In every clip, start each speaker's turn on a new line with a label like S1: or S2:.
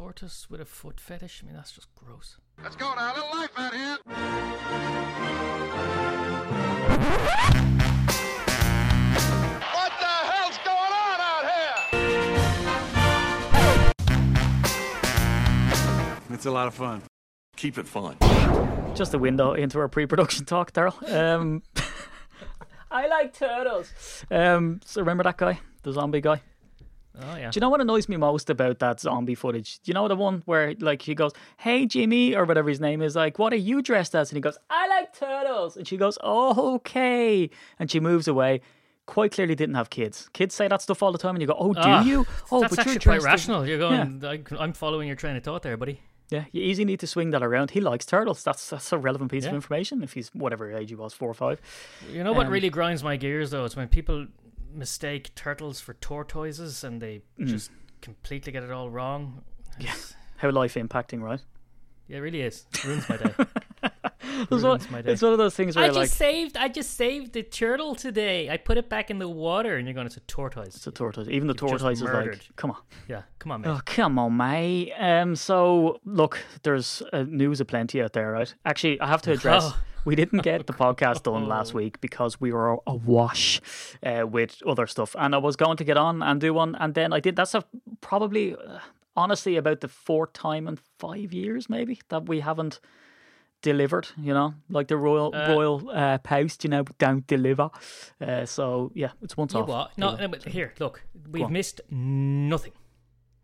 S1: tortoise with a foot fetish. I mean, that's just gross.
S2: Let's go now, a little life out here. What the hell's going on out here?
S3: It's a lot of fun. Keep it fun.
S4: Just a window into our pre-production talk, Daryl. Um, I like turtles. Um, so remember that guy, the zombie guy?
S1: Oh yeah.
S4: Do you know what annoys me most about that zombie footage? Do you know the one where like he goes, "Hey Jimmy" or whatever his name is, like, "What are you dressed as?" And he goes, "I like turtles," and she goes, "Oh, okay," and she moves away. Quite clearly, didn't have kids. Kids say that stuff all the time, and you go, "Oh, do
S1: Ah,
S4: you?" Oh,
S1: That's
S4: but you're
S1: actually quite
S4: dressed
S1: rational. You're going. I, I'm following your train of thought there, buddy.
S4: Yeah, you easily need to swing that around. He likes turtles. That's that's a relevant piece of information. If he's whatever age he was, four or five.
S1: You know what
S4: Um,
S1: really grinds my gears though? It's when people mistake turtles for tortoises and they
S4: Mm.
S1: just completely get it all wrong.
S4: Yeah.
S1: It's-
S4: How life impacting, right?
S1: yeah, it really is. It ruins my day.
S4: It's one,
S1: Ruins my day.
S4: it's one of those things where
S1: I just
S4: like,
S1: saved. I just saved the turtle today. I put it back in the water, and you're going. It's a tortoise.
S4: it's a tortoise. Even the
S1: You've
S4: tortoise is
S1: murdered.
S4: like, come on.
S1: yeah, come on, mate.
S4: Oh, come on, mate. Um, so look, there's uh, news aplenty out there, right? Actually, I have to address.
S1: Oh.
S4: We didn't get the podcast done last week because we were awash uh, with other stuff, and I was going to get on and do one, and then I did. That's a, probably, uh, honestly, about the fourth time in five years, maybe that we haven't delivered. You know, like the royal
S1: Uh,
S4: royal uh, post. You know, don't deliver. Uh, so yeah, it's once off.
S1: what? No, no, but here, look. We've missed nothing.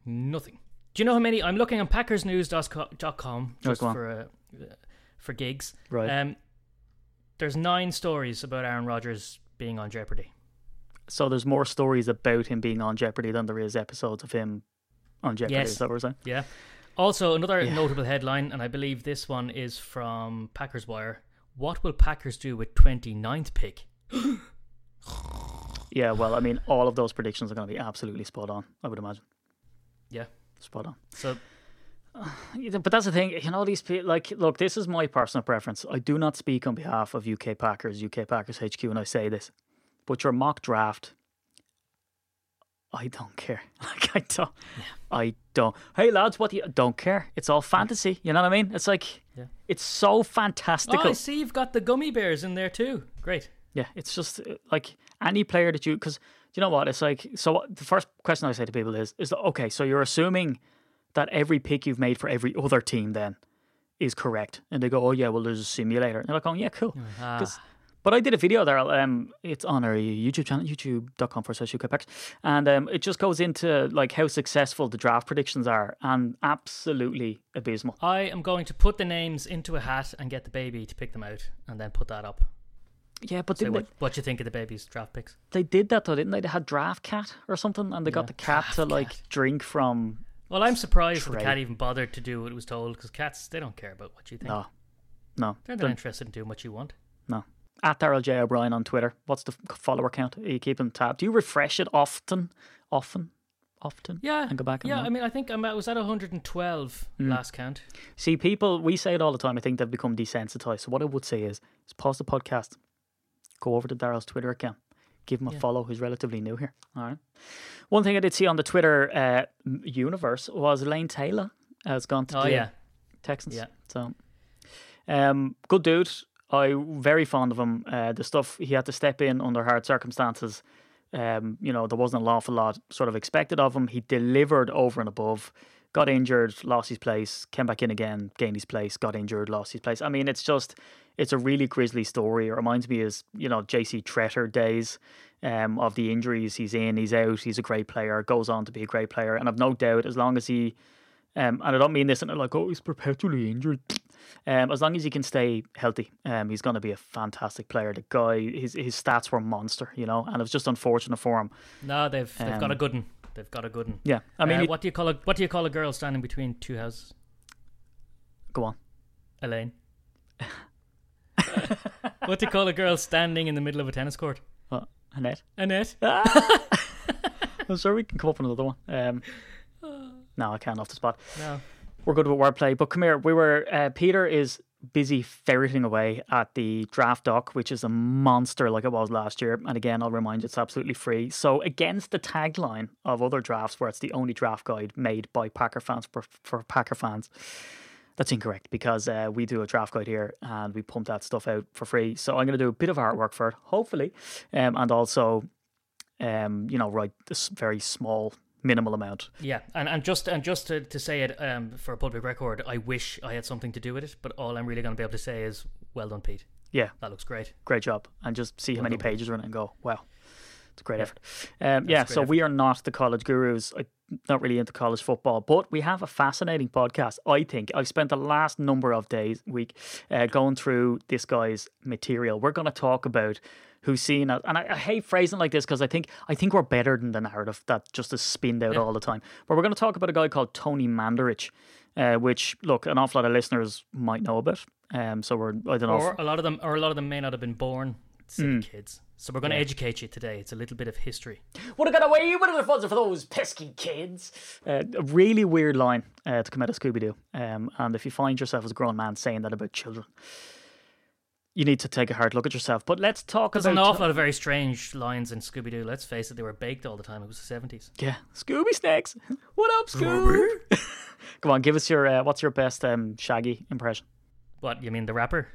S1: Nothing. Do you know how many? I'm looking on PackersNews.com just
S4: on.
S1: for uh, for gigs.
S4: Right.
S1: Um, there's nine stories about Aaron Rodgers being on Jeopardy.
S4: So there's more stories about him being on Jeopardy than there is episodes of him on Jeopardy.
S1: Yes.
S4: Is that what we're saying?
S1: Yeah. Also, another
S4: Yeah.
S1: notable headline, and I believe this one is from Packers Wire. What will Packers do with 29th pick?
S4: Yeah, well, I mean, all of those predictions are going to be absolutely spot on, I would imagine.
S1: Yeah.
S4: Spot on.
S1: So
S4: But that's the thing, you know, these people, like, look, this is my personal preference. I do not speak on behalf of UK Packers, UK Packers HQ, and I say this. But your mock draft, I don't care. Like, I don't. I don't. Hey, lads, what do you. Don't care. It's all fantasy. You know what I mean? It's like,
S1: Yeah.
S4: it's so
S1: Oh,
S4: fantastical.
S1: I see you've got the gummy bears in there too. Great.
S4: Yeah, it's just uh, like any player that you because you know what it's like. So what- the first question I say to people is is okay. So you're assuming that every pick you've made for every other team then is correct, and they go, oh yeah, well there's a simulator. And they're like, oh yeah, cool. 'Cause- But I did a video there. Um, it's on our YouTube channel, youtube.com for slash UK Packers. And um, it just goes into like how successful the draft predictions are and absolutely abysmal.
S1: I am going to put the names into a hat and get the baby to pick them out, and then put that up.
S4: Yeah, but
S1: what,
S4: they,
S1: what you think of the baby's draft picks.
S4: they did that though, didn't they? They had Draft Cat or something, and they got the cat to like
S1: Cat.
S4: drink from
S1: Well, I'm surprised that the cat even bothered to do what it was told because cats they don't care about what you think.
S4: No, no,
S1: They're not interested in doing what you want.
S4: no. At Daryl J O'Brien on Twitter. What's the follower count? Are you keeping tab? Do you refresh it often, often, often?
S1: Yeah,
S4: and go back. And
S1: yeah. I mean, I think I'm, I was at 112
S4: Mm.
S1: last count.
S4: See, people, we say it all the time. I think they've become desensitized. So what I would say is, is pause the podcast, go over to Daryl's Twitter account, give him a
S1: Yeah.
S4: follow. Who's relatively new here. All right. One thing I did see on the Twitter uh, universe was Lane Taylor has gone to
S1: Oh
S4: the
S1: yeah,
S4: Texans.
S1: Yeah.
S4: So, um, good dude. I very fond of him. Uh, the stuff he had to step in under hard circumstances. Um, you know, there wasn't an awful lot sort of expected of him. He delivered over and above. Got injured, lost his place, came back in again, gained his place, got injured, lost his place. I mean, it's just, it's a really grisly story. It reminds me of, you know, JC Tretter days um, of the injuries. He's in, he's out, he's a great player, goes on to be a great player. And I've no doubt, as long as he, um, and I don't mean this and like, oh, he's perpetually injured. Um, as long as he can stay healthy, um, he's going to be a fantastic player. The guy, his his stats were monster, you know, and it was just unfortunate for him.
S1: no, they've they've got a
S4: Um,
S1: good one. They've got a good one.
S4: Yeah, I mean,
S1: Uh, what do you call a what do you call a girl standing between two houses?
S4: go on.
S1: Elaine. what do you call a girl standing in the middle of a tennis court?
S4: What? Annette.
S1: Annette.
S4: I'm sure we can come up with another one. Um, no, I can't off the spot.
S1: No.
S4: We're good with wordplay, but come here. We were uh, Peter is busy ferreting away at the draft doc, which is a monster like it was last year. And again, I'll remind you, it's absolutely free. So, against the tagline of other drafts, where it's the only draft guide made by Packer fans for, for Packer fans, that's incorrect because uh, we do a draft guide here and we pump that stuff out for free. So, I'm going to do a bit of artwork for it, hopefully, um, and also, um, you know, write this very small minimal amount.
S1: Yeah, and, and just and just to, to say it um, for a public record, I wish I had something to do with it, but all I'm really going to be able to say is, well done, Pete.
S4: Yeah,
S1: That looks great.
S4: great job. And just see how many
S1: done.
S4: pages are in it and go, wow, it's a great
S1: Yeah.
S4: effort. Um, yeah, so we are not the college gurus. I'm not really into college football, but we have a fascinating podcast. I think I've spent the last number of days, week, uh, going through this guy's material. We're going to talk about who's seen it, and I, I hate phrasing like this because I think I think we're better than the narrative that just is spinned out all the time. But we're going to talk about a guy called Tony Mandarich, uh, which look an awful lot of listeners might know about. Um, so we're I don't know. if-
S1: a lot of them, or a lot of them may not have been born silly kids. So we're going to educate you today. It's a little bit of history.
S4: Would have got away with it if it wasn't for those pesky kids. Uh, a really weird line uh, to come out of Scooby Doo. Um, and if you find yourself as a grown man saying that about children, you need to take a hard look at yourself. But let's talk
S1: There's
S4: about
S1: an awful lot of very strange lines in Scooby Doo. Let's face it, they were baked all the time. It was the 70s.
S4: yeah, Scooby snacks. What up, Scooby? Come on, give us your uh, what's your best um, Shaggy impression?
S1: What, you mean the rapper?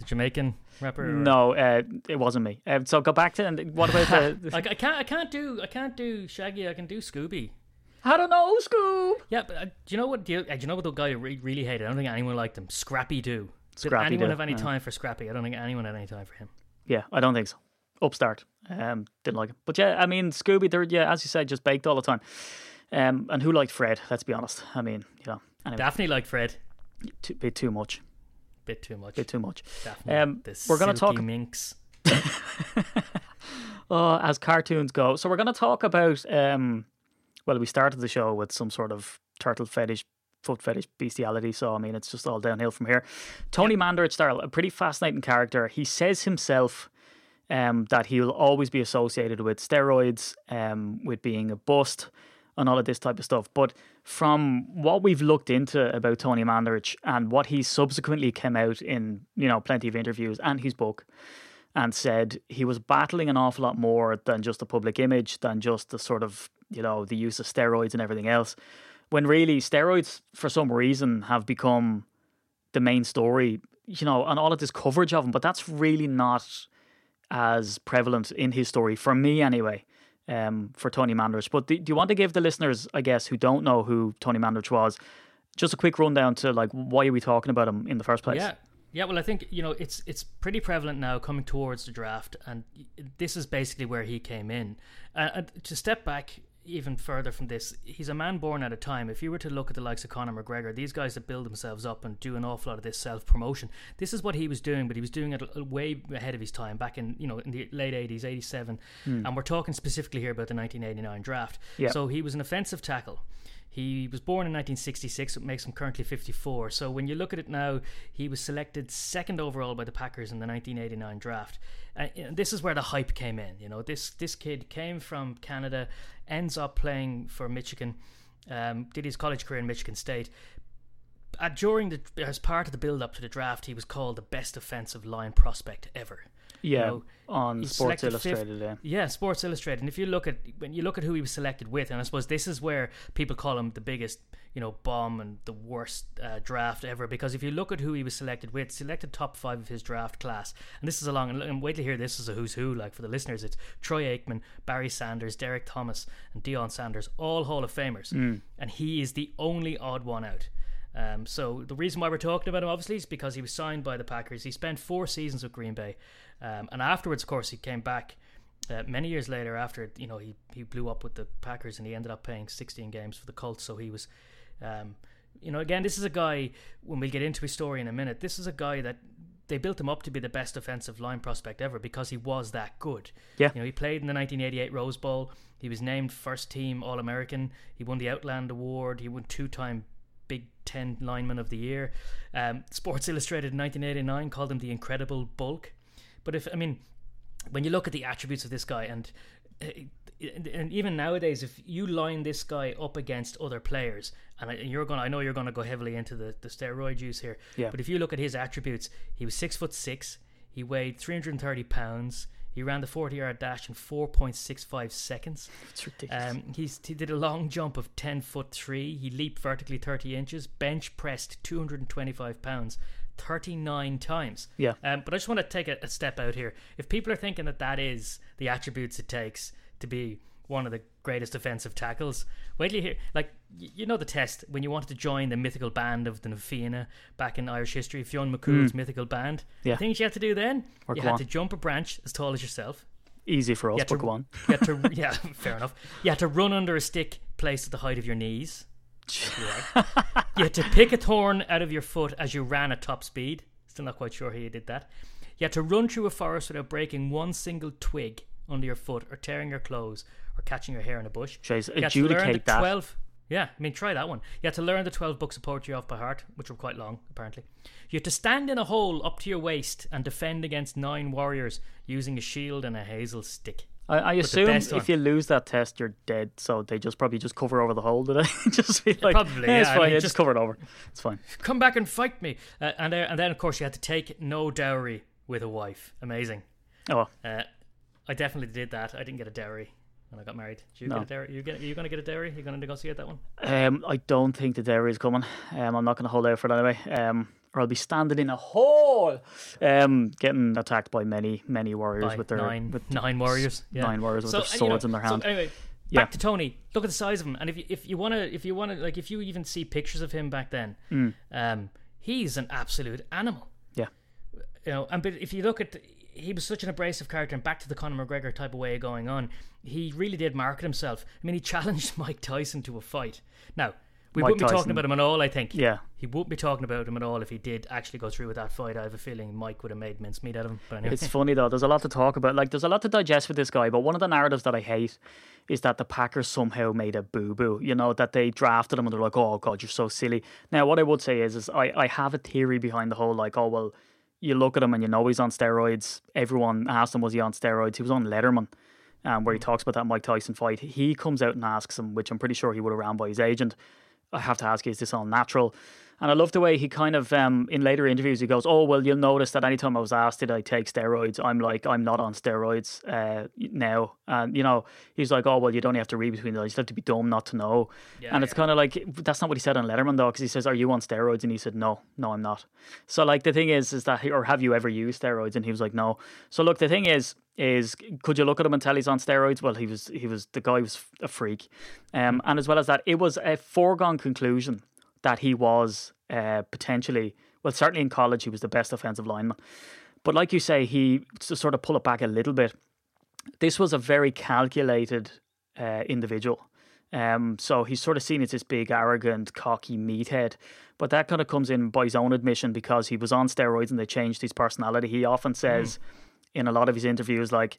S1: The Jamaican rapper? or-
S4: No, uh, it wasn't me. Uh, so go back to and what about the?
S1: Like I can't, I can't do, I can't do Shaggy. I can do Scooby.
S4: I don't know, Scoob.
S1: Yeah, but uh, do you know what? Do you, uh, do you know what the guy re- really hated? I don't think anyone liked him. Scrappy Doo. Did
S4: Scrappy
S1: anyone
S4: Doo,
S1: have any
S4: yeah.
S1: time for Scrappy? I don't think anyone had any time for him.
S4: Yeah, I don't think so. Upstart. Um, didn't like him. But yeah, I mean, Scooby, they're, yeah, as you said, just baked all the time. Um, and who liked Fred? Let's be honest. I mean, you know, anyway,
S1: Daphne liked Fred.
S4: too, bit too much.
S1: Bit too much.
S4: Bit too much.
S1: Daphne.
S4: Um, we're gonna talk-
S1: minx.
S4: Oh, as cartoons go. So we're going to talk about. Um, well, we started the show with some sort of turtle fetish, foot fetish bestiality. So I mean, it's just all downhill from here. Tony Mandarich, style, a pretty fascinating character. He says himself um, that he'll always be associated with steroids, um, with being a bust, and all of this type of stuff. But from what we've looked into about Tony Mandarich and what he subsequently came out in, you know, plenty of interviews and his book, and said he was battling an awful lot more than just the public image, than just the sort of, you know, the use of steroids and everything else. When really steroids, for some reason, have become the main story, you know, and all of this coverage of them, but that's really not as prevalent in his story, for me anyway, um, for Tony Mandarich. But do, do you want to give the listeners, I guess, who don't know who Tony Mandarich was, just a quick rundown to like why are we talking about him in the first place?
S1: Yeah. Yeah, well, I think you know it's it's pretty prevalent now coming towards the draft, and this is basically where he came in. Uh, and to step back even further from this, he's a man born at a time. If you were to look at the likes of Conor McGregor, these guys that build themselves up and do an awful lot of this self promotion, this is what he was doing, but he was doing it way ahead of his time back in you know in the late eighties, eighty seven, hmm. and we're talking specifically here about the nineteen eighty nine draft.
S4: Yeah.
S1: So he was an offensive tackle. He was born in 1966, which makes him currently 54. So when you look at it now, he was selected second overall by the Packers in the 1989 draft. Uh, and this is where the hype came in. You know, this this kid came from Canada, ends up playing for Michigan, um, did his college career in Michigan State. Uh, during the as part of the build up to the draft, he was called the best offensive line prospect ever.
S4: Yeah,
S1: know,
S4: on Sports
S1: selected fifth-
S4: Illustrated. yeah.
S1: Yeah, Sports Illustrated. And if you look at when you look at who he was selected with, and I suppose this is where people call him the biggest, you know, bomb and the worst uh, draft ever. Because if you look at who he was selected with, selected top five of his draft class, and this is a long. And wait to hear this is a who's who. Like for the listeners, it's Troy Aikman, Barry Sanders, Derrick Thomas, and Deion Sanders, all Hall of Famers, and he is the only odd one out. Um, so the reason why we're talking about him, obviously, is because he was signed by the Packers. He spent four seasons with Green Bay, um, and afterwards, of course, he came back. Uh, many years later, after you know he, he blew up with the Packers, and he ended up playing 16 games for the Colts. So he was, um, you know, again, this is a guy. When we get into his story in a minute, this is a guy that they built him up to be the best offensive line prospect ever because he was that good.
S4: Yeah.
S1: You know, he played in the 1988 Rose Bowl. He was named first team All American. He won the Outland Award. He won two time Big Ten Lineman of the Year. Um, Sports Illustrated in 1989 called him the Incredible Bulk. But if I mean, when you look at the attributes of this guy, and uh, and even nowadays, if you line this guy up against other players, and you're going, to I know you're going to go heavily into the the steroid use here,
S4: Yeah.
S1: But if you look at his attributes, he was six foot six. He weighed 330 pounds. He ran the 40 yard dash in 4.65 seconds.
S4: It's ridiculous.
S1: Um, he's, he did a long jump of 10 foot 3. He leaped vertically 30 inches, bench pressed 225 pounds 39 times.
S4: Yeah.
S1: Um, but I just want to take a, a step out here. If people are thinking that that is the attributes it takes to be one of the greatest defensive tackles, wait till you hear. Like, y- you know the test when you wanted to join the mythical band of the Na Fianna back in Irish history, Fionn McCool's mythical band.
S4: Yeah.
S1: The things you had to do then,
S4: Or
S1: you had
S4: on.
S1: to jump a branch as tall as yourself.
S4: Easy for us, but
S1: to,
S4: go on.
S1: you had to, yeah, fair enough. You had to run under a stick placed at the height of your knees. Yeah. you had to pick a thorn out of your foot as you ran at top speed. Still not quite sure how you did that. You had to run through a forest without breaking one single twig under your foot or tearing your clothes or catching your hair in a bush.
S4: Jeez,
S1: You had to learn the
S4: adjudicate that.
S1: 12 yeah, I mean, try that one. You had to learn the 12 books of poetry off by heart, which were quite long, apparently. You had to stand in a hole up to your waist and defend against nine warriors using a shield and a hazel stick.
S4: I, I assume if
S1: one.
S4: you lose that test, you're dead. So they just probably just cover over the hole. Did they just be like,
S1: probably,
S4: "Eh, it's
S1: yeah, I mean,
S4: yeah,
S1: just-
S4: cover it over. It's fine.
S1: Come back and fight me. Uh, and, uh, and then, of course, you had to take no dowry with a wife. Amazing.
S4: Oh,
S1: Uh, I definitely did that. I didn't get a dowry when I got married. Did you
S4: No.
S1: get a dowry? You get? Are you going to get a dowry? You going to negotiate that one?
S4: um, I don't think the dairy is coming. Um, I'm not going to hold out for it anyway. Um, or I'll be standing in a hole, um, getting attacked by many, many warriors
S1: By
S4: with their
S1: nine,
S4: with
S1: nine warriors. Yeah.
S4: nine warriors with their
S1: and, you know,
S4: swords in their hand.
S1: So anyway,
S4: Yeah.
S1: back to Tony. Look at the size of him, and if you, if you want to, if you want to, like, if you even see pictures of him back then,
S4: Mm.
S1: um, he's an absolute animal.
S4: yeah,
S1: you know, and but if you look at, he was such an abrasive character, and back to the Conor McGregor type of way of going on, he really did market himself. I mean, he challenged Mike Tyson to a fight. Now, we
S4: Mike
S1: wouldn't be talking about him at all. I think.
S4: yeah.
S1: He won't be talking about him at all if he did actually go through with that fight. I have a feeling Mike would have made mincemeat out of him. But anyway,
S4: It's funny though. There's a lot to talk about. Like, there's a lot to digest with this guy. But one of the narratives that I hate is that the Packers somehow made a boo boo. You know that they drafted him and they're like, "Oh God, you're so silly." Now, what I would say is, is I I have a theory behind the whole like, oh well, you look at him and you know he's on steroids. Everyone asked him was he on steroids. He was on Letterman. Um, where he talks about that Mike Tyson fight, he comes out and asks him, which I'm pretty sure he would have ran by his agent. I have to ask you, is this all natural? And I love the way he kind of, um, in later interviews, he goes, Oh, well, you'll notice that anytime I was asked, did I take steroids? I'm like, I'm not on steroids uh, now. And, you know, he's like, Oh, well, you don't have to read between those. You just have to be dumb not to know.
S1: Yeah,
S4: and it's
S1: yeah.
S4: kind of like, that's not what he said on Letterman, though, because he says, Are you on steroids? And he said, No, no, I'm not. So, like, the thing is, is that, or have you ever used steroids? And he was like, No. So, look, the thing is, is could you look at him and tell he's on steroids? Well, he was, he was, the guy was a freak. Um, and as well as that, it was a foregone conclusion that he was uh, potentially, well, certainly in college, he was the best offensive lineman. But like you say, he to sort of pull it back a little bit. This was a very calculated uh, individual. Um, so he's sort of seen as this big, arrogant, cocky meathead. But that kind of comes in by his own admission because he was on steroids and they changed his personality. He often says in a lot of his interviews, like,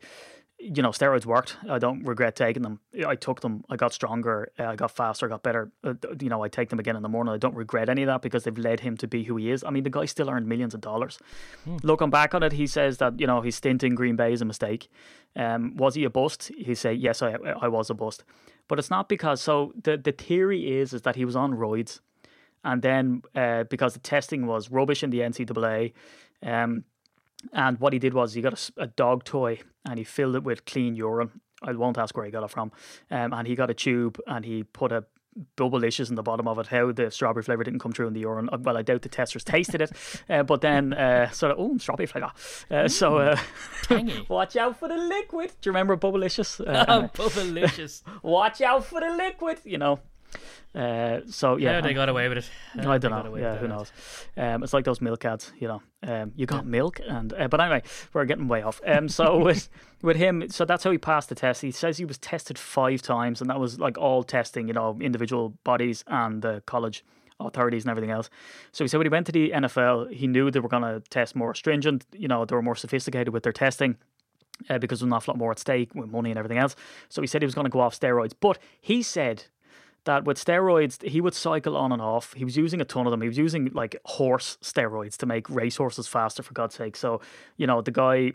S4: you know, steroids worked. I don't regret taking them. I took them. I got stronger. uh, I got faster. I got better. Uh, you know, I take them again in the morning. I don't regret any of that because they've led him to be who he is. I mean, the guy still earned millions of dollars. Looking back on it, he says that you know his stint in Green Bay is a mistake. Um, was he a bust? He say yes, I I was a bust, but it's not because. So the the theory is is that he was on roids, and then uh, because the testing was rubbish in the NCAA, um, and what he did was he got a dog toy and he filled it with clean urine. I won't ask where he got it from. Um, and he got a tube and he put a bubblicious in the bottom of it. How the strawberry flavour didn't come through in the urine. uh, Well, I doubt the testers tasted it. Uh, but then, uh, sort of, oh, strawberry flavour. Uh, so, uh,
S1: tangy.
S4: watch out for the liquid. Do you remember bubblicious? Uh,
S1: Oh, Bubblicious.
S4: watch out for the liquid, you know. Uh, so, yeah.
S1: How they got away with it? How
S4: I don't know. Yeah, who knows? Um, it's like those milk ads, you know. Um, you got milk, and uh, but anyway, we're getting way off. Um, so with with him, so that's how he passed the test. He says he was tested five times, and that was like all testing, you know, individual bodies and the college authorities and everything else. So he said when he went to the NFL, he knew they were going to test more stringent. You know, they were more sophisticated with their testing uh, because there's an awful lot more at stake with money and everything else. So he said he was going to go off steroids. But he said that with steroids, he would cycle on and off. He was using a ton of them. He was using like horse steroids to make racehorses faster, for God's sake. So, you know, the guy,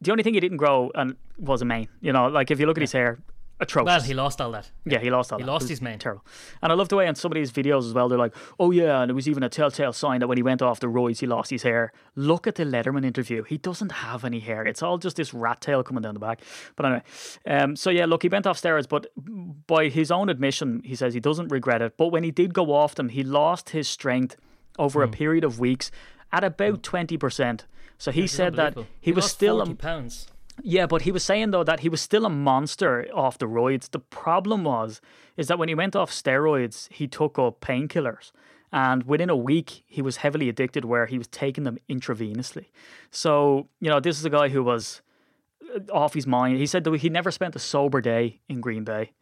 S4: the only thing he didn't grow and was a mane. You know, like if you look at his hair, atrocious.
S1: Well, he lost all that.
S4: Yeah, he lost all that.
S1: He
S4: that.
S1: lost his main.
S4: Terrible. And I love the way on some of these videos as well, they're like, oh yeah, and it was even a telltale sign that when he went off the roids, he lost his hair. Look at the Letterman interview. He doesn't have any hair. It's all just this rat tail coming down the back. But anyway, um, so yeah, look, he went off steroids, but by his own admission, he says he doesn't regret it. But when he did go off them, he lost his strength over
S1: Hmm.
S4: a period of weeks at about 20%. So he said that
S1: unbelievable.
S4: he, was still
S1: 40 pounds.
S4: Yeah, but he was saying though that he was still a monster off the roids. The problem was is that when he went off steroids, he took up painkillers. And within a week, he was heavily addicted where he was taking them intravenously. So, you know, this is a guy who was uh, off his mind. He said that he never spent a sober day in Green Bay.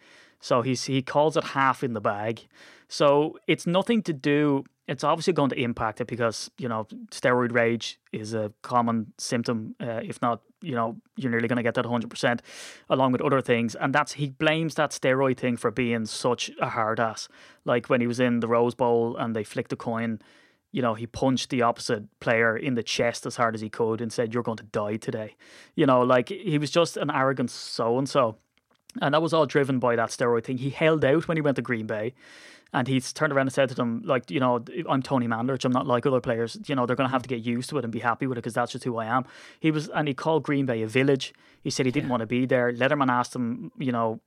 S4: So he's he calls it half in the bag. So it's nothing to do. It's obviously going to impact it because you know steroid rage is a common symptom. Uh, if not, you know you're nearly going to get that 100 percent, along with other things. And that's he blames that steroid thing for being such a hard ass. Like when he was in the Rose Bowl and they flicked a coin. You know, he punched the opposite player in the chest as hard as he could and said, "You're going to die today." You know, like he was just an arrogant so and so. And that was all driven by that steroid thing. He held out when he went to Green Bay. And he's turned around and said to them, like, you know, I'm Tony Mandarich. I'm not like other players. You know, they're going to have to get used to it and be happy with it because that's just who I am. He was, and he called Green Bay a village. He said he didn't want to be there. Letterman asked him, you know,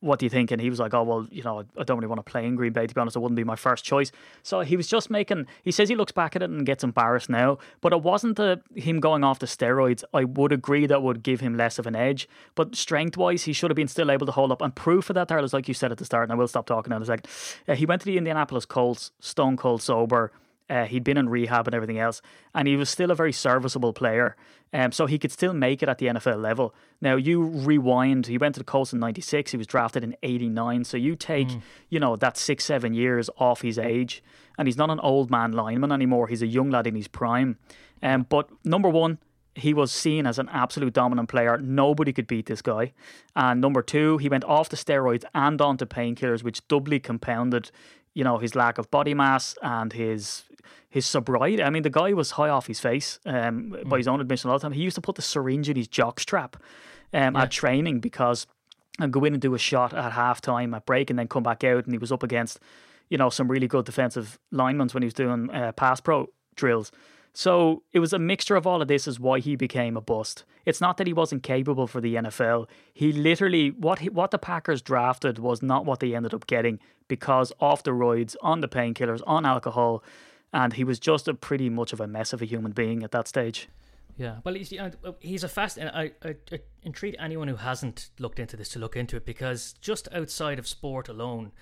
S4: what do you think? And he was like, oh, well, you know, I don't really want to play in Green Bay. To be honest, it wouldn't be my first choice. So he was just making, he says he looks back at it and gets embarrassed now, but it wasn't the, him going off the steroids. I would agree that would give him less of an edge, but strength wise, he should have been still able to hold up. And proof of that, Daryl, is like you said at the start, and I will stop talking in a second. Uh, he went to the Indianapolis Colts, stone cold sober. Uh, he'd been in rehab and everything else, and he was still a very serviceable player. Um, so he could still make it at the NFL level. Now you rewind. He went to the Colts in '96. He was drafted in '89. So you take, you know, that six, seven years off his age, and he's not an old man lineman anymore. He's a young lad in his prime. Um, but number one, he was seen as an absolute dominant player. Nobody could beat this guy. And number two, he went off the steroids and onto painkillers, which doubly compounded, you know, his lack of body mass and his his sobriety. I mean, the guy was high off his face um, by his own admission all the time. He used to put the syringe in his jockstrap um, at training because and go in and do a shot at half time at break and then come back out and he was up against you know some really good defensive linemen when he was doing uh, pass pro drills. So it was a mixture of all of this is why he became a bust. It's not that he wasn't capable for the NFL he literally what he, what the Packers drafted was not what they ended up getting because off the roids on the painkillers on alcohol and he was just a pretty much of a mess of a human being at that stage
S1: Yeah, well, he's, you know, he's a fast. I, I, I entreat anyone who hasn't looked into this to look into it because just outside of sport alone,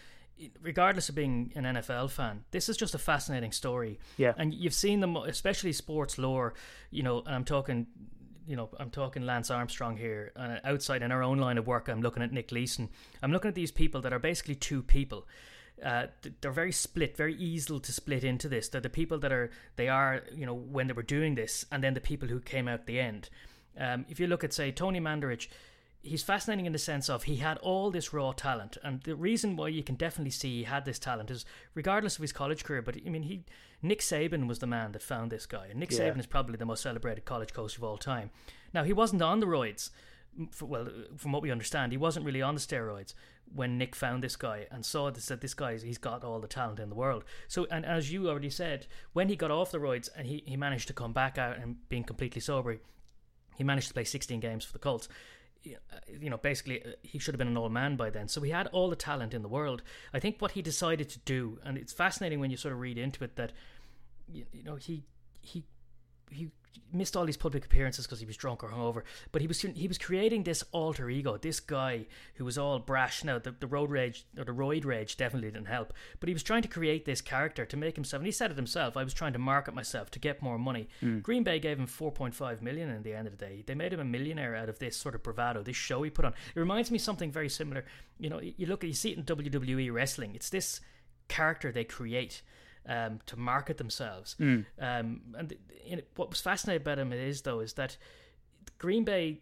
S1: regardless of being an NFL fan, this is just a fascinating story.
S4: Yeah.
S1: and you've seen them, especially sports lore. You know, and I'm talking. You know, I'm talking Lance Armstrong here. And outside in our own line of work, I'm looking at Nick Leeson. I'm looking at these people that are basically two people. Uh, they're very split, very easy to split into this. They're the people that are they are, you know, when they were doing this, and then the people who came out the end. Um, if you look at say Tony Mandarich, he's fascinating in the sense of he had all this raw talent, and the reason why you can definitely see he had this talent is regardless of his college career. But I mean, he Nick Saban was the man that found this guy, and Nick
S4: Yeah.
S1: Saban is probably the most celebrated college coach of all time. Now he wasn't on the roids. m- f- Well, from what we understand, he wasn't really on the steroids when Nick found this guy and saw this, that this guy he's got all the talent in the world. So, and as you already said, when he got off the roids and he, he managed to come back out and being completely sober, he managed to play 16 games for the Colts. Uh, You know, basically, uh, he should have been an old man by then. So he had all the talent in the world. I think what he decided to do, and it's fascinating when you sort of read into it, that you know he he he missed all these public appearances because he was drunk or hungover. But he was he was creating this alter ego, this guy who was all brash. Now the, the road rage or the roid rage definitely didn't help. But he was trying to create this character to make himself. And he said it himself. I was trying to market myself to get more money. Mm. Green Bay gave him 4.5 million in the end of the day. They made him a millionaire out of this sort of bravado, this show he put on. It reminds me of something very similar. You know, you look at you see it in WWE wrestling. It's this character they create um, to market themselves. Um, and th- in, what was fascinating about him is though is that Green Bay.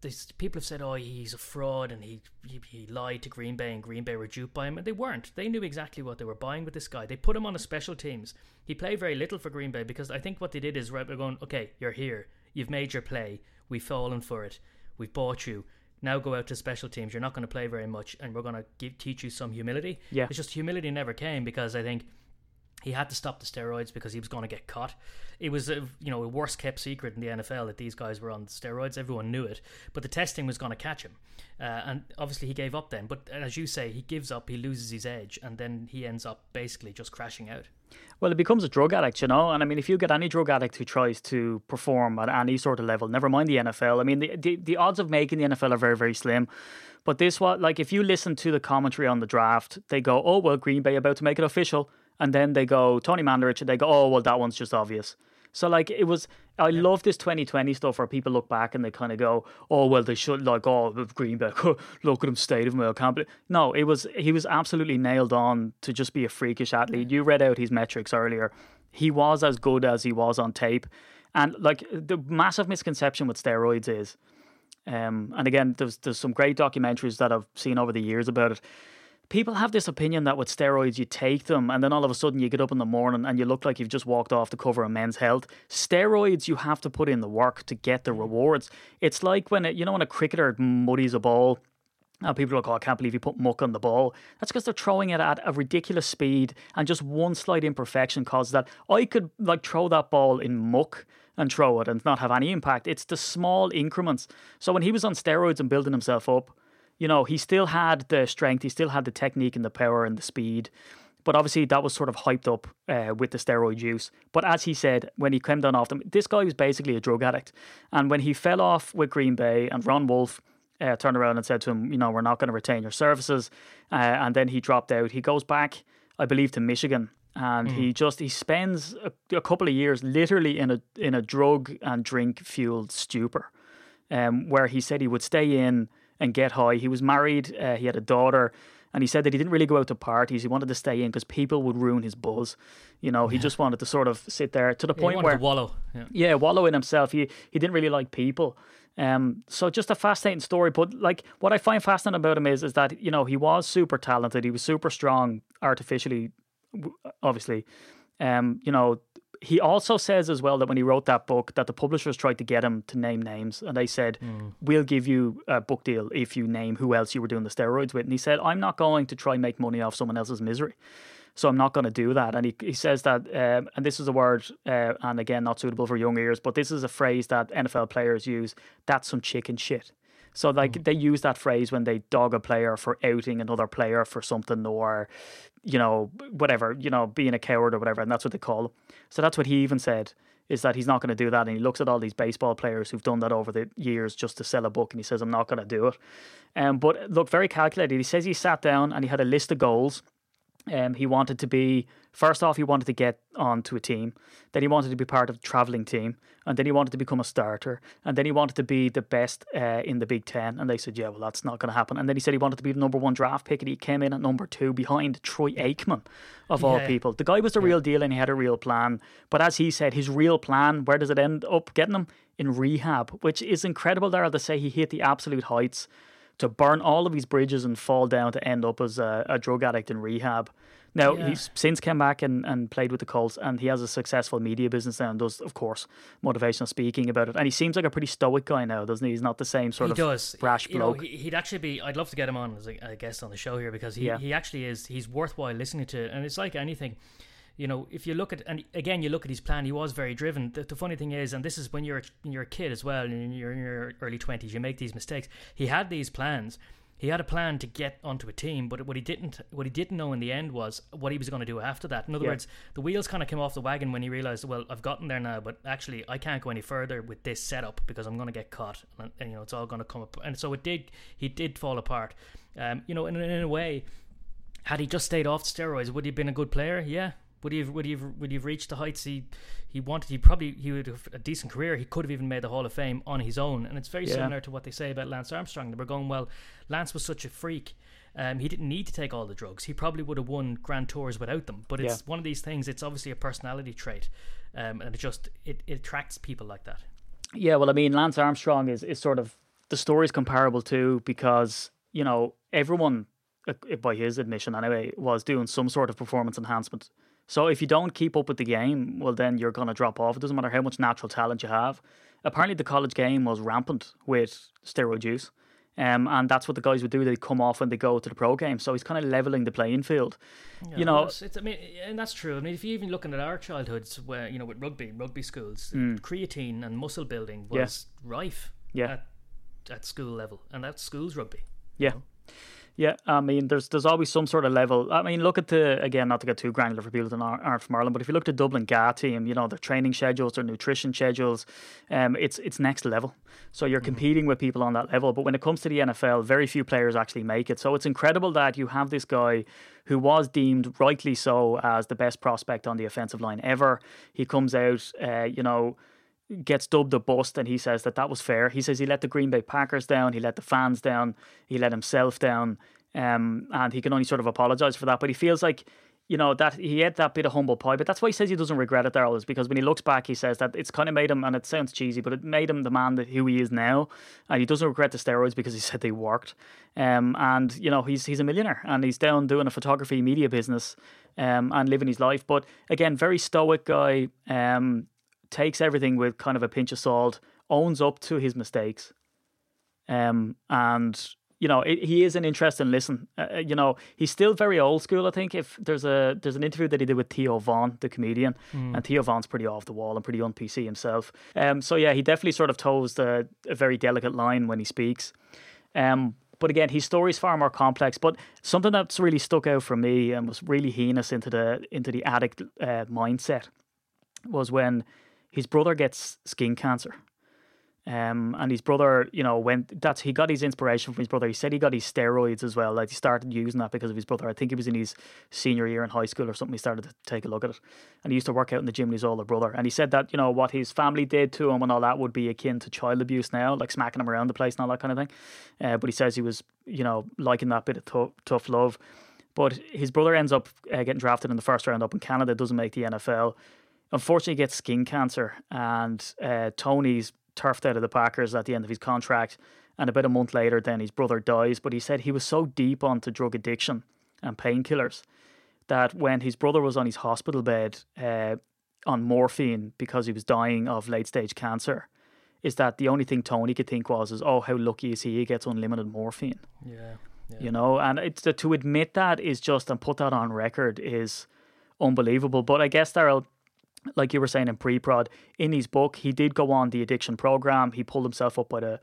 S1: These people have said, "Oh, he's a fraud," and he, he he lied to Green Bay, and Green Bay were duped by him, and they weren't. They knew exactly what they were buying with this guy. They put him on a special teams. He played very little for Green Bay because I think what they did is right. They're going, "Okay, you're here. You've made your play. We've fallen for it. We've bought you. Now go out to special teams. You're not going to play very much, and we're going to give, teach you some humility.
S4: Yeah.
S1: It's just humility never came because I think he had to stop the steroids because he was going to get caught. It was a you know a worst kept secret in the NFL that these guys were on steroids. Everyone knew it, but the testing was going to catch him, uh, and obviously he gave up then. But as you say, he gives up, he loses his edge, and then he ends up basically just crashing out.
S4: Well, it becomes a drug addict, you know. And I mean, if you get any drug addict who tries to perform at any sort of level, never mind the NFL. I mean, the the, the odds of making the NFL are very very slim. But this what like if you listen to the commentary on the draft, they go, "Oh well, Green Bay about to make it official." And then they go Tony Mandarich, and they go, oh well, that one's just obvious. So like it was, I love this 2020 stuff where people look back and they kind of go, oh well, they should like oh Green Bay, look at him state of him, I can't believe. No, it was he was absolutely nailed on to just be a freakish athlete. You read out his metrics earlier. He was as good as he was on tape, and like the massive misconception with steroids is. Um, and again, there's there's some great documentaries that I've seen over the years about it people have this opinion that with steroids you take them and then all of a sudden you get up in the morning and you look like you've just walked off the cover of Men's Health. Steroids you have to put in the work to get the mm-hmm. rewards. It's like when it, you know when a cricketer muddies a ball and people are like, oh, I can't believe you put muck on the ball. That's because they're throwing it at a ridiculous speed, and just one slight imperfection causes that. I could like throw that ball in muck and throw it and not have any impact. It's the small increments. So when he was on steroids and building himself up, you know, he still had the strength, he still had the technique and the power and the speed. But obviously, that was sort of hyped up uh, with the steroid use. But as he said, when he came down off them, this guy was basically a drug addict. And when he fell off with Green Bay and Ron Wolf uh, turned around and said to him, you know, we're not going to retain your services. Uh, and then he dropped out. He goes back, I believe, to Michigan. And mm. he just he spends a, a, couple of years literally in a in a drug and drink fueled stupor, um, where he said he would stay in and get high. He was married, uh, he had a daughter, and he said that he didn't really go out to parties. He wanted to stay in because people would ruin his buzz. You know, he yeah. just wanted to sort of sit there to the
S1: yeah,
S4: point where
S1: wallow. Yeah.
S4: yeah, wallow in himself. He he didn't really like people. Um, so just a fascinating story. But like what I find fascinating about him is is that you know he was super talented. He was super strong artificially, obviously. Um, you know, he also says as well that when he wrote that book that the publishers tried to get him to name names and they said mm. we'll give you a book deal if you name who else you were doing the steroids with. And he said i'm not going to try and make money off someone else's misery so i'm not going to do that. And he, he says that um, and this is a word uh, and again not suitable for young ears but this is a phrase that nfl players use that's some chicken shit so like mm. they use that phrase when they dog a player for outing another player for something or you know, whatever, you know, being a coward or whatever, and that's what they call him. So that's what he even said is that he's not going to do that, and he looks at all these baseball players who've done that over the years just to sell a book, and he says, "I'm not going to do it." Um, but look, very calculated. He says he sat down and he had a list of goals um, he wanted to be first off, he wanted to get onto a team. Then he wanted to be part of a traveling team, and then he wanted to become a starter, and then he wanted to be the best uh, in the Big Ten. And they said, "Yeah, well, that's not going to happen." And then he said he wanted to be the number one draft pick, and he came in at number two behind Troy Aikman, of all people. The guy was the yeah. real deal, and he had a real plan. But as he said, his real plan, where does it end up getting him? In rehab, which is incredible. There to say he hit the absolute heights to burn all of his bridges and fall down to end up as a, a drug addict in rehab. Now yeah. he's since came back and, and played with the Colts, and he has a successful media business now, and does, of course, motivational speaking about it. And he seems like a pretty stoic guy now, doesn't he? He's not the same sort
S1: he
S4: of
S1: does.
S4: brash
S1: you
S4: bloke.
S1: Know, he'd actually be. I'd love to get him on as a, a guest on the show here because he, yeah. he actually is. He's worthwhile listening to, and it's like anything you know, if you look at and again you look at his plan, he was very driven. The, the funny thing is, and this is when you're when you're a kid as well, and you're in your early twenties, you make these mistakes. He had these plans. He had a plan to get onto a team, but what he didn't what he didn't know in the end was what he was going to do after that. In other yeah. words, the wheels kind of came off the wagon when he realized, well, I've gotten there now, but actually I can't go any further with this setup because I'm going to get caught, and, and you know it's all going to come up. And so it did. He did fall apart. Um, you know, in, in a way, had he just stayed off steroids, would he have been a good player? Yeah, would he have, would he have, would he have reached the heights he he wanted? He probably he would have a decent career. He could have even made the Hall of Fame on his own. And it's very yeah. similar to what they say about Lance Armstrong. They were going well. Lance was such a freak. Um, he didn't need to take all the drugs. He probably would have won Grand Tours without them. But it's yeah. one of these things. It's obviously a personality trait, um, and it just it, it attracts people like that.
S4: Yeah, well, I mean, Lance Armstrong is is sort of the story is comparable too because you know everyone, uh, by his admission anyway, was doing some sort of performance enhancement so if you don't keep up with the game, well, then you're going to drop off. It doesn't matter how much natural talent you have. Apparently, the college game was rampant with steroid use. Um, and that's what the guys would do. They come off and they go to the pro game. So he's kind of leveling the playing field.
S1: Yeah,
S4: you know,
S1: it's, it's, I mean, and that's true. I mean, if you even looking at our childhoods, where you know, with rugby, rugby schools, creatine and muscle building
S4: Mm. Yeah.
S1: was rife.
S4: Yeah.
S1: At, at school level, and that's schools rugby.
S4: Yeah. Yeah, I mean, there's there's always some sort of level. I mean, look at the again, not to get too granular for people that aren't from Ireland, but if you look at the Dublin GA team, you know their training schedules, their nutrition schedules, um, it's it's next level. So you're competing with people on that level. But when it comes to the NFL, very few players actually make it. So it's incredible that you have this guy who was deemed rightly so as the best prospect on the offensive line ever. He comes out, uh, you know gets dubbed a bust and he says that that was fair. He says he let the Green Bay Packers down, he let the fans down, he let himself down, um, and he can only sort of apologise for that. But he feels like, you know, that he had that bit of humble pie. But that's why he says he doesn't regret it, Daryl, is because when he looks back, he says that it's kind of made him, and it sounds cheesy, but it made him the man that who he is now. And he doesn't regret the steroids because he said they worked. Um, and, you know, he's he's a millionaire and he's down doing a photography media business um, and living his life. But again, very stoic guy. Um, takes everything with kind of a pinch of salt, owns up to his mistakes, um, and you know it, he is an interesting listen. Uh, you know he's still very old school. I think if there's a there's an interview that he did with Theo Von, the comedian, and Theo Von's pretty off the wall and pretty un PC himself. Um, so yeah, he definitely sort of toes the, a very delicate line when he speaks. Um, but again, his story is far more complex. But something that's really stuck out for me and was really heinous into the into the addict uh, mindset was when his brother gets skin cancer. Um, and his brother, you know, went. That's he got his inspiration from his brother. He said he got his steroids as well. Like he started using that because of his brother. I think he was in his senior year in high school or something. He started to take a look at it, and he used to work out in the gym with his older brother. And he said that you know what his family did to him and all that would be akin to child abuse now, like smacking him around the place and all that kind of thing. Uh, but he says he was, you know, liking that bit of tou- tough love. But his brother ends up uh, getting drafted in the first round up in Canada, doesn't make the NFL. Unfortunately, gets skin cancer, and uh, Tony's turfed out of the Packers at the end of his contract. And about a month later, then his brother dies. But he said he was so deep onto drug addiction and painkillers that when his brother was on his hospital bed uh, on morphine because he was dying of late stage cancer, is that the only thing Tony could think was, is oh, how lucky is he? He gets unlimited morphine
S1: Yeah. yeah.
S4: you know and it's to, to admit that is just and put that on record is unbelievable but i guess Daryl like you were saying in pre-prod in his book he did go on the addiction program. He pulled himself up by the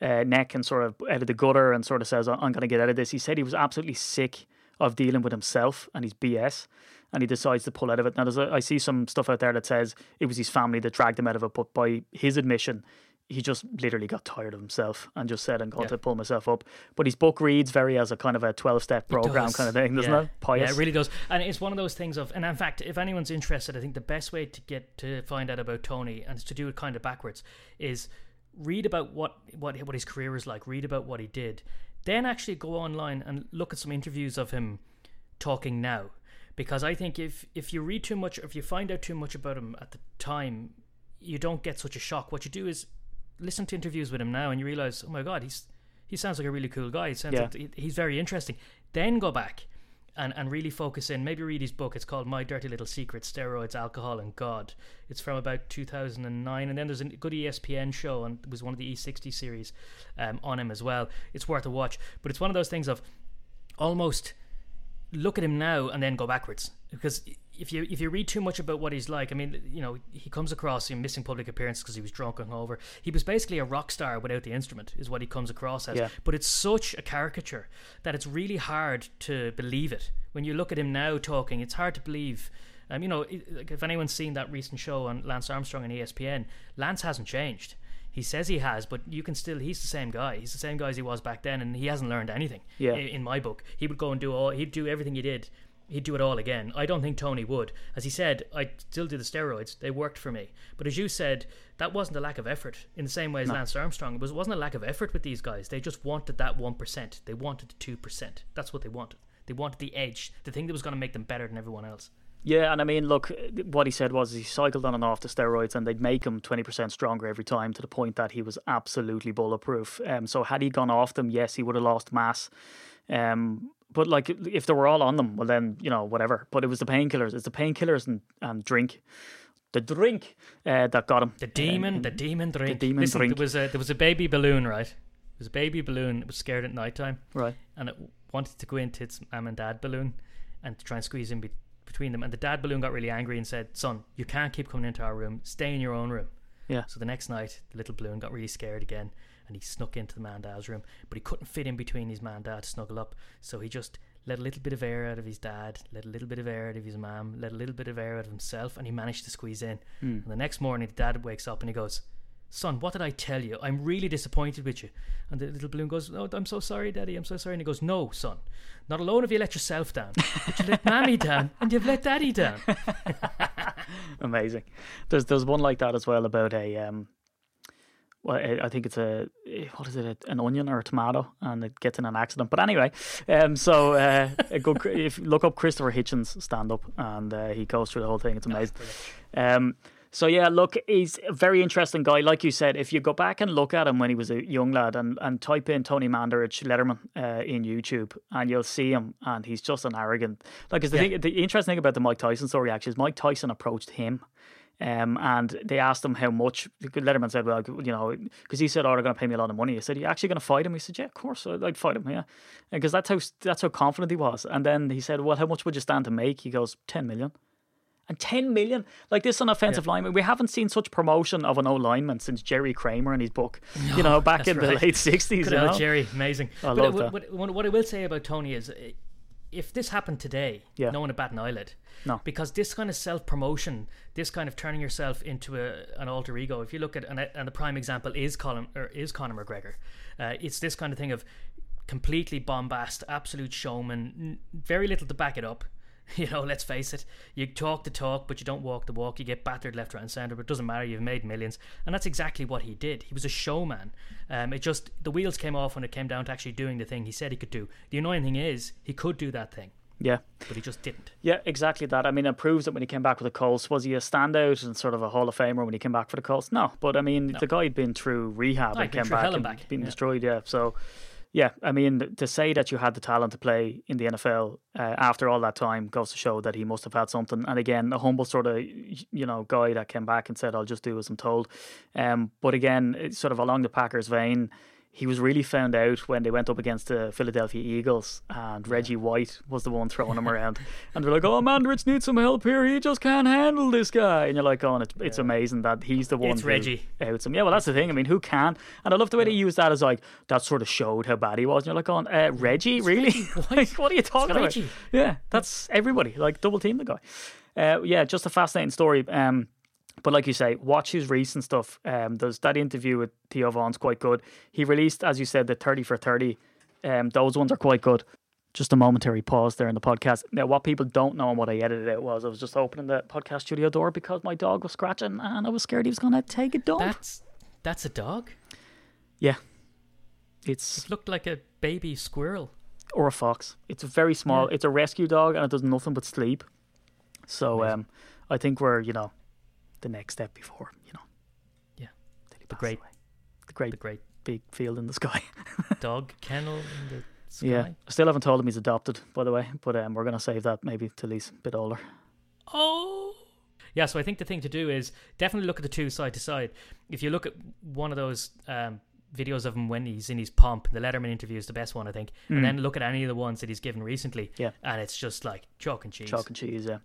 S4: uh, neck and sort of out of the gutter and sort of says i'm going to get out of this. He said he was absolutely sick of dealing with himself and his bs and he decides to pull out of it. Now there's a, i see some stuff out there that says it was his family that dragged him out of it but by his admission he just literally got tired of himself and just said, I'm going
S1: Yeah.
S4: to pull myself up. But his book reads very as a kind of a 12 step program kind of thing, doesn't
S1: yeah.
S4: it? Pious.
S1: Yeah, it really does. And it's one of those things of, and in fact, if anyone's interested, I think the best way to get to find out about Tony and to do it kind of backwards is read about what what what his career is like. Read about what he did, then actually go online and look at some interviews of him talking now. Because I think if if you read too much, if you find out too much about him at the time, you don't get such a shock. What you do is listen to interviews with him now, and you realize, oh my god, he's he sounds like a really cool guy. He sounds
S4: Yeah.
S1: like he- he's very interesting. Then go back and, and really focus in. Maybe read his book. It's called My Dirty Little Secret: Steroids, Alcohol, and God. It's from about 2009. And then there's a good ESPN show, and it was one of the E60 series um, on him as well. It's worth a watch. But it's one of those things of almost look at him now and then go backwards because if you if you read too much about what he's like, I mean, you know, he comes across in missing public appearances because he was drunk and over. He was basically a rock star without the instrument, is what he comes across as.
S4: Yeah.
S1: But it's such a caricature that it's really hard to believe it. When you look at him now talking, it's hard to believe. Um, you know, like if anyone's seen that recent show on Lance Armstrong and ESPN, Lance hasn't changed. He says he has, but you can still. He's the same guy. He's the same guy as he was back then, and he hasn't learned anything.
S4: Yeah.
S1: i- In my book, he would go and do all. He'd do everything he did. He'd do it all again. I don't think Tony would. As he said, I still do the steroids. They worked for me. But as you said, that wasn't a lack of effort. In the same way as Lance Armstrong, it was wasn't a lack of effort with these guys. They just wanted that one percent. They wanted the two percent. That's what they wanted. They wanted the edge, the thing that was going to make them better than everyone else.
S4: Yeah, and I mean, look, what he said was he cycled on and off the steroids, and they'd make him twenty percent stronger every time, to the point that he was absolutely bulletproof. Um, so had he gone off them, yes, he would have lost mass. Um, but like if they were all on them, well then you know whatever. But it was the painkillers. It's the painkillers and, and drink, the drink uh, that got him.
S1: The demon, the demon drink.
S4: The demon
S1: Listen,
S4: drink.
S1: There was a there was a baby balloon, right? It was a baby balloon. It was scared at night time,
S4: Right.
S1: and it wanted to go into its mum and dad balloon and to try and squeeze in be- between them. And the dad balloon got really angry and said, "Son, you can't keep coming into our room. Stay in your own room."
S4: Yeah.
S1: So the next night, the little balloon got really scared again, and he snuck into the man dad's room, but he couldn't fit in between his man dad to snuggle up. So he just let a little bit of air out of his dad, let a little bit of air out of his mom, let a little bit of air out of himself, and he managed to squeeze in. And the next morning, the dad wakes up and he goes, Son, what did I tell you? I'm really disappointed with you. And the little balloon goes, Oh, I'm so sorry, Daddy. I'm so sorry. And he goes, No, son. Not alone have you let yourself down, but you let Mammy down and you've let Daddy down.
S4: Amazing. There's there's one like that as well about a um. Well, I I think it's a what is it? An onion or a tomato, and it gets in an accident. But anyway, um, so uh, a good, if you look up Christopher Hitchens stand up, and uh, he goes through the whole thing. It's amazing. Um, so yeah, look, he's a very interesting guy. Like you said, if you go back and look at him when he was a young lad, and, and type in Tony Mandarich Letterman uh, in YouTube, and you'll see him, and he's just an arrogant. Like, 'cause the,
S1: Yeah.
S4: thing, the interesting thing about the Mike Tyson story actually is Mike Tyson approached him. Um, and they asked him how much. The letterman said, "Well, you know, because he said, oh, they're going to pay me a lot of money." He said, "You actually going to fight him?" He said, "Yeah, of course, I'd fight him, yeah," because that's how that's how confident he was. And then he said, "Well, how much would you stand to make?" He goes, 10 million. And 10 million, like this on offensive lineman, we haven't seen such promotion of an O lineman since Jerry Kramer in his book, you know, back in the late 60s. You know?
S1: Jerry, amazing.
S4: I
S1: but
S4: love
S1: uh,
S4: that.
S1: What, what, what I will say about Tony is, uh, if this happened today,
S4: Yeah.
S1: no one would bat an eyelid.
S4: No.
S1: Because this kind of self promotion, this kind of turning yourself into a, an alter ego. If you look at and, and the prime example is Colin or is Conor McGregor, uh, it's this kind of thing of completely bombast, absolute showman, n- very little to back it up. You know, let's face it. You talk the talk, but you don't walk the walk. You get battered left, right, and centre, but it doesn't matter. You've made millions, and that's exactly what he did. He was a showman. Um, it just the wheels came off when it came down to actually doing the thing he said he could do. The annoying thing is he could do that thing,
S4: Yeah.
S1: but he just didn't.
S4: Yeah, exactly that. I mean, it proves that when he came back with the Colts, was he a standout and sort of a Hall of Famer when he came back for the Colts? No, but I mean, the guy had been through rehab
S1: No,
S4: and came back and
S1: back,
S4: been
S1: yeah.
S4: destroyed. Yeah, so yeah, I mean, to say that you had the talent to play in the NFL uh, after all that time goes to show that he must have had something. And again, a humble sort of you know guy that came back and said, "I'll just do as I'm told." Um, but again, it's sort of along the Packers vein. He was really found out when they went up against the Philadelphia Eagles, and Reggie White was the one throwing him around. And they're like, "Oh, Mandarich needs some help here. He just can't handle this guy." And you're like, "Oh, and it's, it's amazing that he's the one."
S1: It's Reggie.
S4: outs him. Yeah, well, that's the thing. I mean, who can? And I love the way they use that as like that sort of showed how bad he was. And you're like, "Going, uh, Reggie, really? like, what are you talking about?"
S1: Reggie.
S4: Yeah, that's everybody. Like double team the guy. Uh, yeah, just a fascinating story. Um, but like you say, watch his recent stuff. Um, there's that interview with Theo Von's quite good. He released, as you said, the thirty for thirty. Um, those ones are quite good. Just a momentary pause there in the podcast. Now, what people don't know and what I edited out was I was just opening the podcast studio door because my dog was scratching and I was scared he was going to take a dump.
S1: That's that's a dog.
S4: yeah, it's
S1: It looked like a baby squirrel.
S4: or a fox. It's very small.
S1: Yeah.
S4: It's a rescue dog and it does nothing but sleep. So um, I think we're you know the next step before you know
S1: Yeah, the great,
S4: away. the great
S1: the great
S4: big field in the sky.
S1: dog kennel in the sky.
S4: yeah, I still haven't told him he's adopted, by the way. But um, we're gonna save that maybe till he's a bit older.
S1: Oh. Yeah, so I think the thing to do is definitely look at the two side to side. If you look at one of those um, videos of him when he's in his pomp, the Letterman interview is the best one, I think. And then look at any of the ones that he's given recently.
S4: Mm. Yeah.
S1: And it's just like chalk and cheese.
S4: Chalk and cheese, yeah.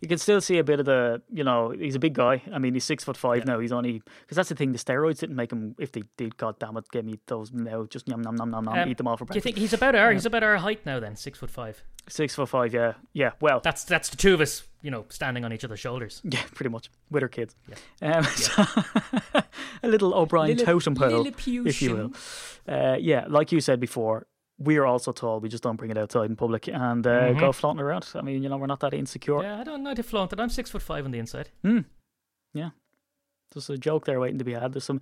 S4: You can still see a bit of the, you know, he's a big guy. I mean, he's six foot five now. He's only because that's the thing. The steroids didn't make him. If they did, God damn it, give me those now. Just yum nom nom nom nom.
S1: Um,
S4: eat them all for breakfast.
S1: Do you think he's about our he's about our height now then, six foot five?
S4: Six foot five, yeah, yeah. Well,
S1: That's that's the two of us, you know, standing on each other's shoulders.
S4: Yeah, pretty much with her kids. Um, so a little O'Brien
S1: Little-
S4: totem pole,
S1: little
S4: if you will. Uh, yeah, like you said before, we are also tall. We just don't bring it outside in public and uh, go flaunting around. I mean, you know, we're not that insecure.
S1: Mm-hmm. Yeah, I don't know to flaunt it. I'm six foot five on the inside. Mm.
S4: Yeah, there's a joke there waiting to be had. There's some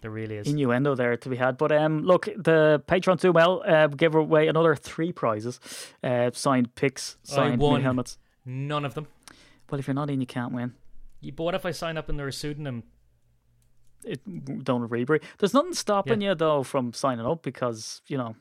S1: There really is.
S4: innuendo there to be had. But um, look, the Patreon too well uh, gave away another three prizes: uh, signed picks, signed mini
S1: won.
S4: helmets.
S1: None of them.
S4: Well, if you're not in, you can't win.
S1: You- But what if I sign up under a pseudonym?
S4: It don't rebreathe. There's nothing stopping you though from signing up because you know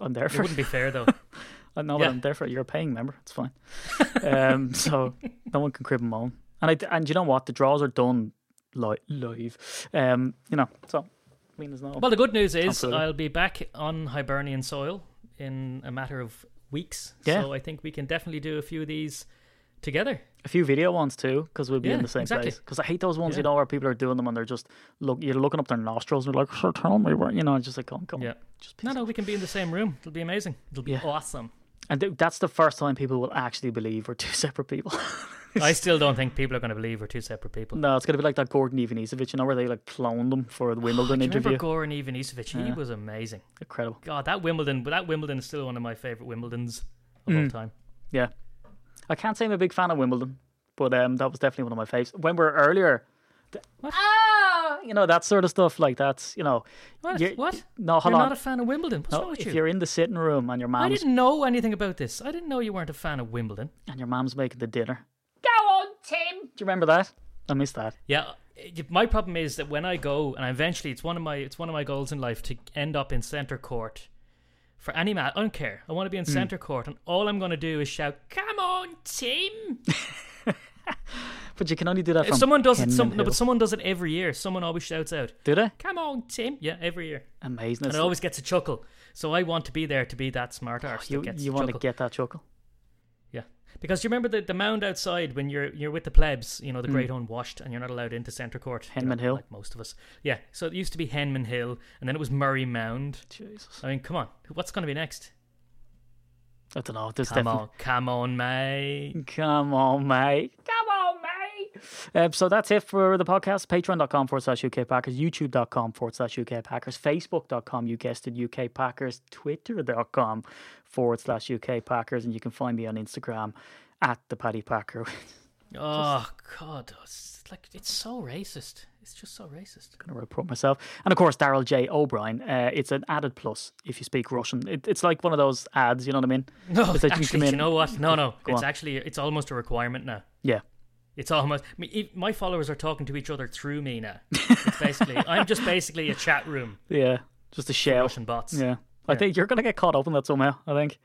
S4: I'm there
S1: It
S4: for.
S1: wouldn't be fair though.
S4: I know
S1: Yeah.
S4: that I'm there for. You're a paying member. It's fine. um, so no one can crib and moan. And I and you know what? The draws are done li- live. Um, you know, so I mean, there's no.
S1: Well, the good news is
S4: Absolutely.
S1: I'll be back on Hibernian soil in a matter of weeks.
S4: Yeah.
S1: So I think we can definitely do a few of these together.
S4: a few video ones too, because we'll be in the same
S1: exactly.
S4: place. Because I hate those ones, you know, where people are doing them and they're just look. You're looking up their nostrils and they're like, "Sure, tell me where," you know, just like, come, come,
S1: Yeah.
S4: just
S1: No, no, we can be in the same room. It'll be amazing. It'll be
S4: Yeah.
S1: awesome.
S4: And th- that's the first time people will actually believe we're two separate people.
S1: I still don't think people are going to believe we're two separate people.
S4: no, it's gonna be like that Goran Ivanisevic, you know, where they like cloned them for the Wimbledon
S1: Do you
S4: interview.
S1: remember Goran Ivanisevic? He was amazing.
S4: Incredible.
S1: God, that Wimbledon, but that Wimbledon is still one of my favorite Wimbledons of
S4: Mm.
S1: all time.
S4: Yeah, I can't say I'm a big fan of Wimbledon, but um, that was definitely one of my faves. When we're earlier, the-
S1: What?
S4: ah, you know that sort of stuff. Like that's you know,
S1: What? what?
S4: No, hold
S1: You're
S4: on.
S1: not a fan of Wimbledon? What's
S4: No,
S1: wrong with you?
S4: if
S1: you?
S4: you're in the sitting room and your
S1: mum's
S4: I
S1: didn't know anything about this. I didn't know you weren't a fan of Wimbledon.
S4: and your mom's making the dinner. Go on, Tim. Do you remember that? I missed that.
S1: Yeah, my problem is that when I go, and eventually it's one of my it's one of my goals in life to end up in centre court for any match. I don't care. I want to be in
S4: Hmm.
S1: centre court, and all I'm going to do is shout, "Come on, team!"
S4: But you can only do that
S1: If someone does it, some, no, but someone does it every year. Someone always shouts out,
S4: Do they?
S1: "Come on, team!" Yeah, every year,
S4: Amazing.
S1: and it always gets a chuckle. So I want to be there to be that smart arse
S4: you
S1: that gets
S4: you want to get that chuckle.
S1: Because you remember the, the mound outside when you're you're with the plebs, you know, the hmm. great unwashed, and you're not allowed into centre court. you know,
S4: Henman Hill.
S1: like most of us. Yeah, so it used to be Henman Hill, and then it was Murray Mound.
S4: Jesus.
S1: I mean, come on, what's going to be next?
S4: I don't know. There's
S1: Come
S4: definitely.
S1: on, come on, mate.
S4: Come on, mate. Come on, mate. Um, so that's it for the podcast. Patreon.com forward slash UK Packers, YouTube.com forward slash UK Packers, Facebook.com, you guessed it, UK Packers, Twitter.com forward slash UK Packers, and you can find me on Instagram at the Paddy Packer.
S1: Oh God, it's like it's so racist. It's just so racist.
S4: going to report myself. And of course, Daryl J. O'Brien. Uh, it's an added plus if you speak Russian. It, it's like one of those ads, you know what I mean?
S1: No,
S4: It's like you
S1: actually,
S4: come
S1: you know what? No, no,
S4: Go
S1: it's
S4: on.
S1: actually it's almost a requirement now.
S4: Yeah.
S1: It's almost I mean, my followers are talking to each other through me now. It's basically I'm just basically a chat room
S4: Yeah. Just a shell.
S1: Russian bots.
S4: Yeah. I think you're going to get caught up in that somehow, I think.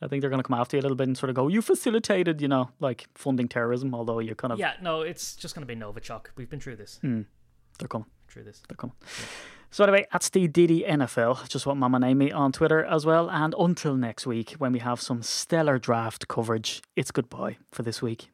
S4: I think they're going to come after you a little bit and sort of go, you facilitated, you know, like funding terrorism, although you kind of,
S1: Yeah, no, it's just going to be Novichok. We've been through this. Hmm.
S4: they're coming.
S1: Through this.
S4: They're coming. So anyway, that's the Diddy NFL, just what Mama named me on Twitter as well. And until next week, when we have some stellar draft coverage, it's goodbye for this week.